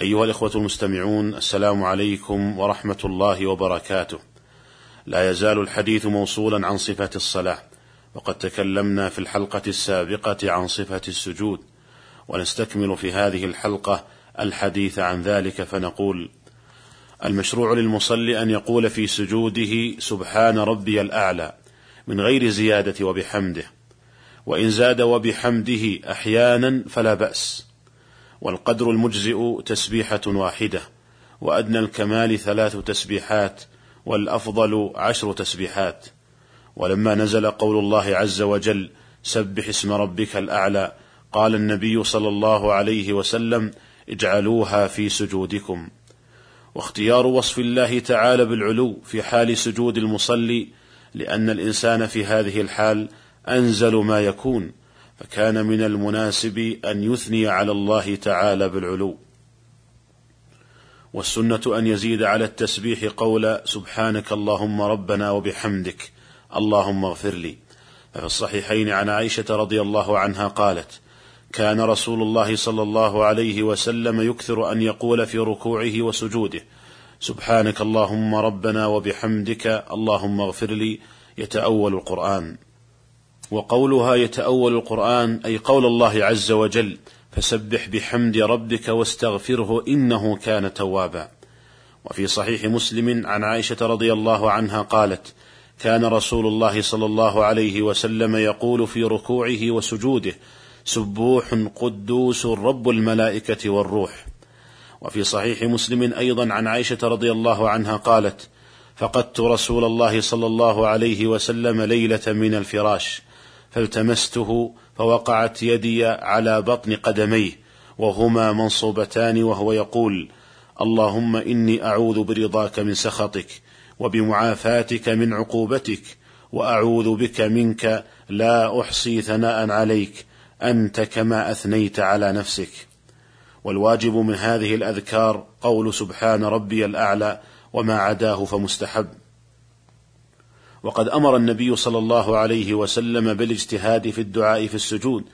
أيها الإخوة المستمعون السلام عليكم ورحمة الله وبركاته. لا يزال الحديث موصولا عن صفة الصلاة، وقد تكلمنا في الحلقة السابقة عن صفة السجود، ونستكمل في هذه الحلقة الحديث عن ذلك فنقول: المشروع للمصلي أن يقول في سجوده سبحان ربي الأعلى من غير زيادة وبحمده، وإن زاد وبحمده أحيانا فلا بأس. والقدر المجزئ تسبيحة واحدة وأدنى الكمال ثلاث تسبيحات والأفضل عشر تسبيحات. ولما نزل قول الله عز وجل سبح اسم ربك الأعلى قال النبي صلى الله عليه وسلم اجعلوها في سجودكم. واختيار وصف الله تعالى بالعلو في حال سجود المصلي لأن الإنسان في هذه الحال أنزل ما يكون. فكان من المناسب أن يثني على الله تعالى بالعلو. والسنة أن يزيد على التسبيح قول سبحانك اللهم ربنا وبحمدك اللهم اغفر لي. ففي الصحيحين عن عائشة رضي الله عنها قالت كان رسول الله صلى الله عليه وسلم يكثر أن يقول في ركوعه وسجوده سبحانك اللهم ربنا وبحمدك اللهم اغفر لي. يتأول القرآن. وقولها يتأول القرآن أي قول الله عز وجل فسبح بحمد ربك واستغفره إنه كان توابا وفي صحيح مسلم عن عائشة رضي الله عنها قالت كان رسول الله صلى الله عليه وسلم يقول في ركوعه وسجوده سبوح قدوس رب الملائكة والروح وفي صحيح مسلم أيضا عن عائشة رضي الله عنها قالت فقدت رسول الله صلى الله عليه وسلم ليلة من الفراش فالتمسته فوقعت يدي على بطن قدميه وهما منصوبتان وهو يقول اللهم إني أعوذ برضاك من سخطك وبمعافاتك من عقوبتك وأعوذ بك منك لا أحصي ثناء عليك أنت كما أثنيت على نفسك. والواجب من هذه الأذكار قول سبحان ربي الأعلى وما عداه فمستحب. وقد أمر النبي صلى الله عليه وسلم بالاجتهاد في الدعاء في السجود.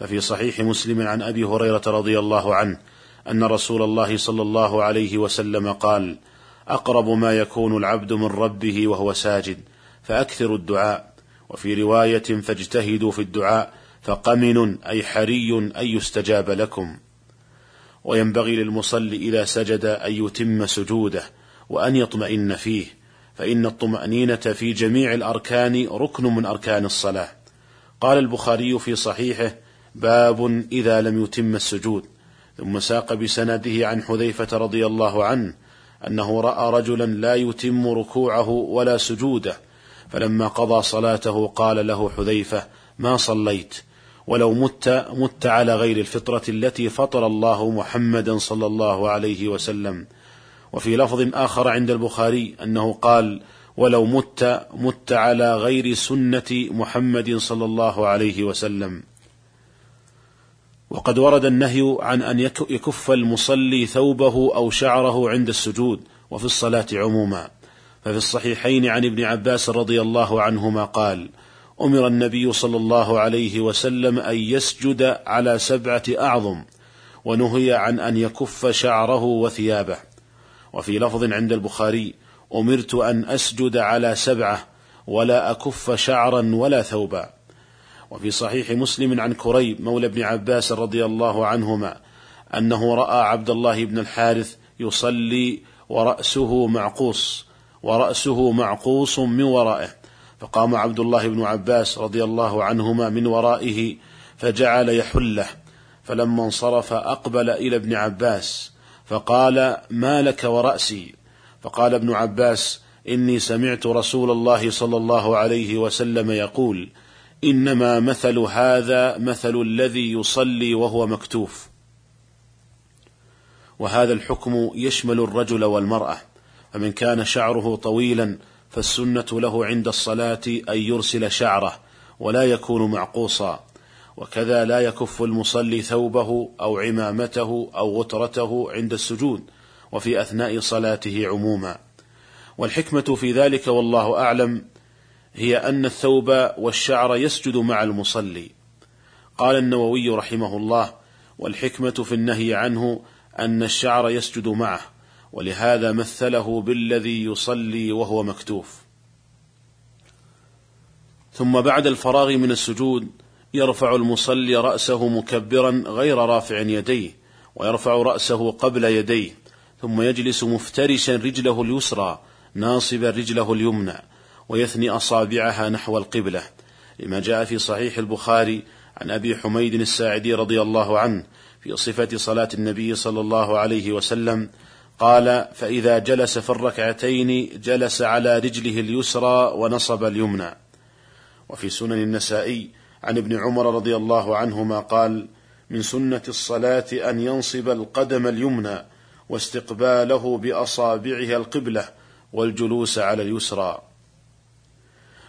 ففي صحيح مسلم عن أبي هريرة رضي الله عنه أن رسول الله صلى الله عليه وسلم قال أقرب ما يكون العبد من ربه وهو ساجد فاكثروا الدعاء. وفي رواية فاجتهدوا في الدعاء فقمن أي حري أن يستجاب لكم. وينبغي للمصلي إذا سجد أن يتم سجوده وأن يطمئن فيه. فإن الطمأنينة في جميع الأركان ركن من أركان الصلاة. قال البخاري في صحيحه: باب إذا لم يتم السجود، ثم ساق بسنده عن حذيفة رضي الله عنه أنه رأى رجلا لا يتم ركوعه ولا سجوده، فلما قضى صلاته قال له حذيفة: ما صليت، ولو مت مت على غير الفطرة التي فطر الله محمدا صلى الله عليه وسلم. وفي لفظ آخر عند البخاري أنه قال ولو مت مت على غير سنة محمد صلى الله عليه وسلم وقد ورد النهي عن أن يكف المصلي ثوبه أو شعره عند السجود وفي الصلاة عموما. ففي الصحيحين عن ابن عباس رضي الله عنهما قال أمر النبي صلى الله عليه وسلم أن يسجد على سبعة أعظم ونهي عن أن يكف شعره وثيابه وفي لفظ عند البخاري أمرت أن أسجد على سبعة ولا أكف شعرا ولا ثوبا. وفي صحيح مسلم عن كريب مولى ابن عباس رضي الله عنهما أنه رأى عبد الله بن الحارث يصلي ورأسه معقوص ورأسه معقوص من ورائه. فقام عبد الله بن عباس رضي الله عنهما من ورائه فجعل يحله. فلما انصرف أقبل إلى ابن عباس. فقال ما لك ورأسي؟ فقال ابن عباس إني سمعت رسول الله صلى الله عليه وسلم يقول إنما مثل هذا مثل الذي يصلي وهو مكتوف. وهذا الحكم يشمل الرجل والمرأة فمن كان شعره طويلا فالسنة له عند الصلاة أن يرسل شعره ولا يكون معقوصا. وكذا لا يكف المصلي ثوبه أو عمامته أو غترته عند السجود وفي أثناء صلاته عموما. والحكمة في ذلك والله أعلم هي أن الثوب والشعر يسجد مع المصلي. قال النووي رحمه الله والحكمة في النهي عنه أن الشعر يسجد معه ولهذا مثله بالذي يصلي وهو مكتوف. ثم بعد الفراغ من السجود يرفع المصلي رأسه مكبرا غير رافع يديه ويرفع رأسه قبل يديه ثم يجلس مفترشا رجله اليسرى ناصبا رجله اليمنى ويثني أصابعها نحو القبلة لما جاء في صحيح البخاري عن أبي حميد الساعدي رضي الله عنه في صفة صلاة النبي صلى الله عليه وسلم قال فإذا جلس في الركعتين جلس على رجله اليسرى ونصب اليمنى وفي سنن النسائي عن ابن عمر رضي الله عنهما قال من سنة الصلاة أن ينصب القدم اليمنى واستقباله بأصابعها القبلة والجلوس على اليسرى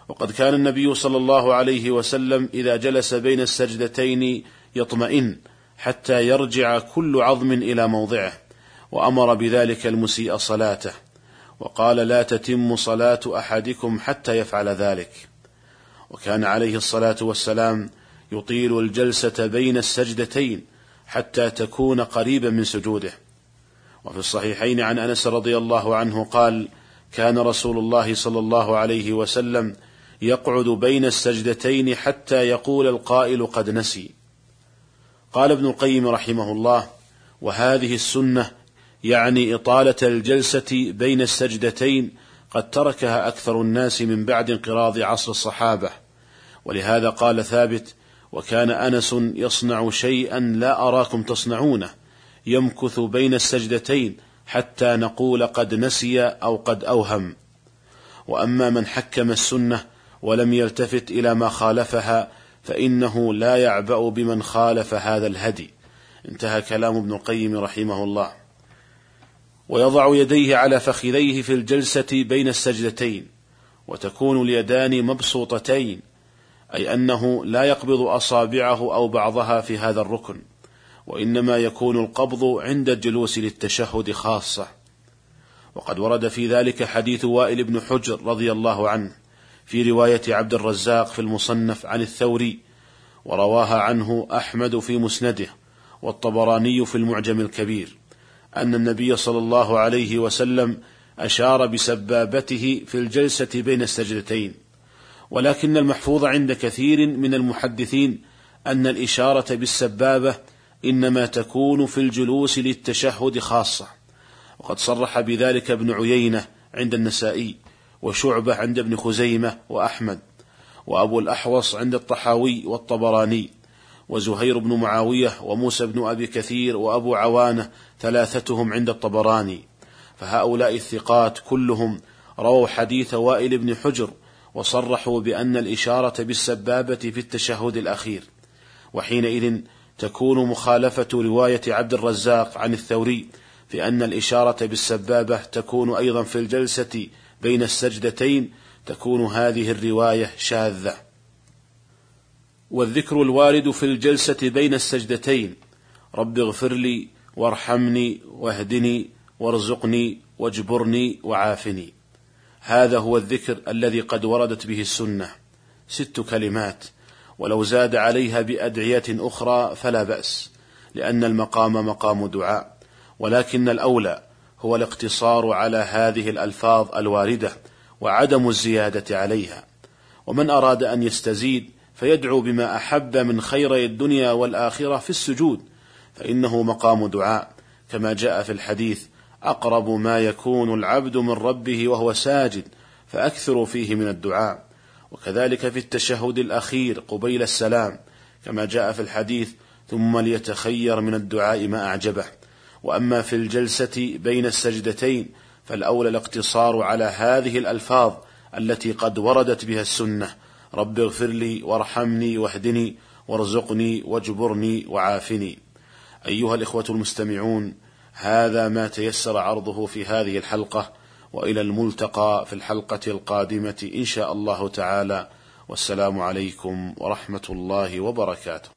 وقد كان النبي صلى الله عليه وسلم إذا جلس بين السجدتين يطمئن حتى يرجع كل عظم إلى موضعه وأمر بذلك المسيء صلاته وقال لا تتم صلاة أحدكم حتى يفعل ذلك وكان عليه الصلاة والسلام يطيل الجلسة بين السجدتين حتى تكون قريبا من سجوده. وفي الصحيحين عن أنس رضي الله عنه قال كان رسول الله صلى الله عليه وسلم يقعد بين السجدتين حتى يقول القائل قد نسي. قال ابن القيم رحمه الله وهذه السنة يعني إطالة الجلسة بين السجدتين قد تركها أكثر الناس من بعد انقراض عصر الصحابة. ولهذا قال ثابت وكان أنس يصنع شيئا لا أراكم تصنعونه يمكث بين السجدتين حتى نقول قد نسي أو قد أوهم. وأما من حكم السنة ولم يلتفت إلى ما خالفها فإنه لا يعبأ بمن خالف هذا الهدي. انتهى كلام ابن القيم رحمه الله. ويضع يديه على فخذيه في الجلسة بين السجدتين وتكون اليدان مبسوطتين. أي أنه لا يقبض أصابعه أو بعضها في هذا الركن وإنما يكون القبض عند الجلوس للتشهد خاصة. وقد ورد في ذلك حديث وائل بن حجر رضي الله عنه في رواية عبد الرزاق في المصنف عن الثوري ورواها عنه أحمد في مسنده والطبراني في المعجم الكبير أن النبي صلى الله عليه وسلم أشار بسبابته في الجلسة بين السجدتين. ولكن المحفوظ عند كثير من المحدثين أن الإشارة بالسبابة إنما تكون في الجلوس للتشهد خاصة. وقد صرح بذلك ابن عيينة عند النسائي وشعبة عند ابن خزيمة وأحمد وأبو الأحوص عند الطحاوي والطبراني وزهير بن معاوية وموسى بن أبي كثير وأبو عوانة ثلاثتهم عند الطبراني. فهؤلاء الثقات كلهم رووا حديث وائل بن حجر وصرحوا بأن الإشارة بالسبابة في التشهد الأخير وحينئذ تكون مخالفة رواية عبد الرزاق عن الثوري في أن الإشارة بالسبابة تكون أيضا في الجلسة بين السجدتين تكون هذه الرواية شاذة. والذكر الوارد في الجلسة بين السجدتين رب اغفر لي وارحمني واهدني وارزقني واجبرني وعافني. هذا هو الذكر الذي قد وردت به السنة. ست كلمات ولو زاد عليها بأدعية أخرى فلا بأس لأن المقام مقام دعاء ولكن الأولى هو الاقتصار على هذه الألفاظ الواردة وعدم الزيادة عليها. ومن أراد أن يستزيد فيدعو بما أحب من خيري الدنيا والآخرة في السجود فإنه مقام دعاء كما جاء في الحديث أقرب ما يكون العبد من ربه وهو ساجد فأكثروا فيه من الدعاء. وكذلك في التشهد الأخير قبيل السلام كما جاء في الحديث ثم ليتخير من الدعاء ما أعجبه. وأما في الجلسة بين السجدتين فالأولى الاقتصار على هذه الألفاظ التي قد وردت بها السنة رب اغفر لي وارحمني واهدني وارزقني واجبرني وعافني. أيها الإخوة المستمعون هذا ما تيسر عرضه في هذه الحلقة وإلى الملتقى في الحلقة القادمة إن شاء الله تعالى. والسلام عليكم ورحمة الله وبركاته.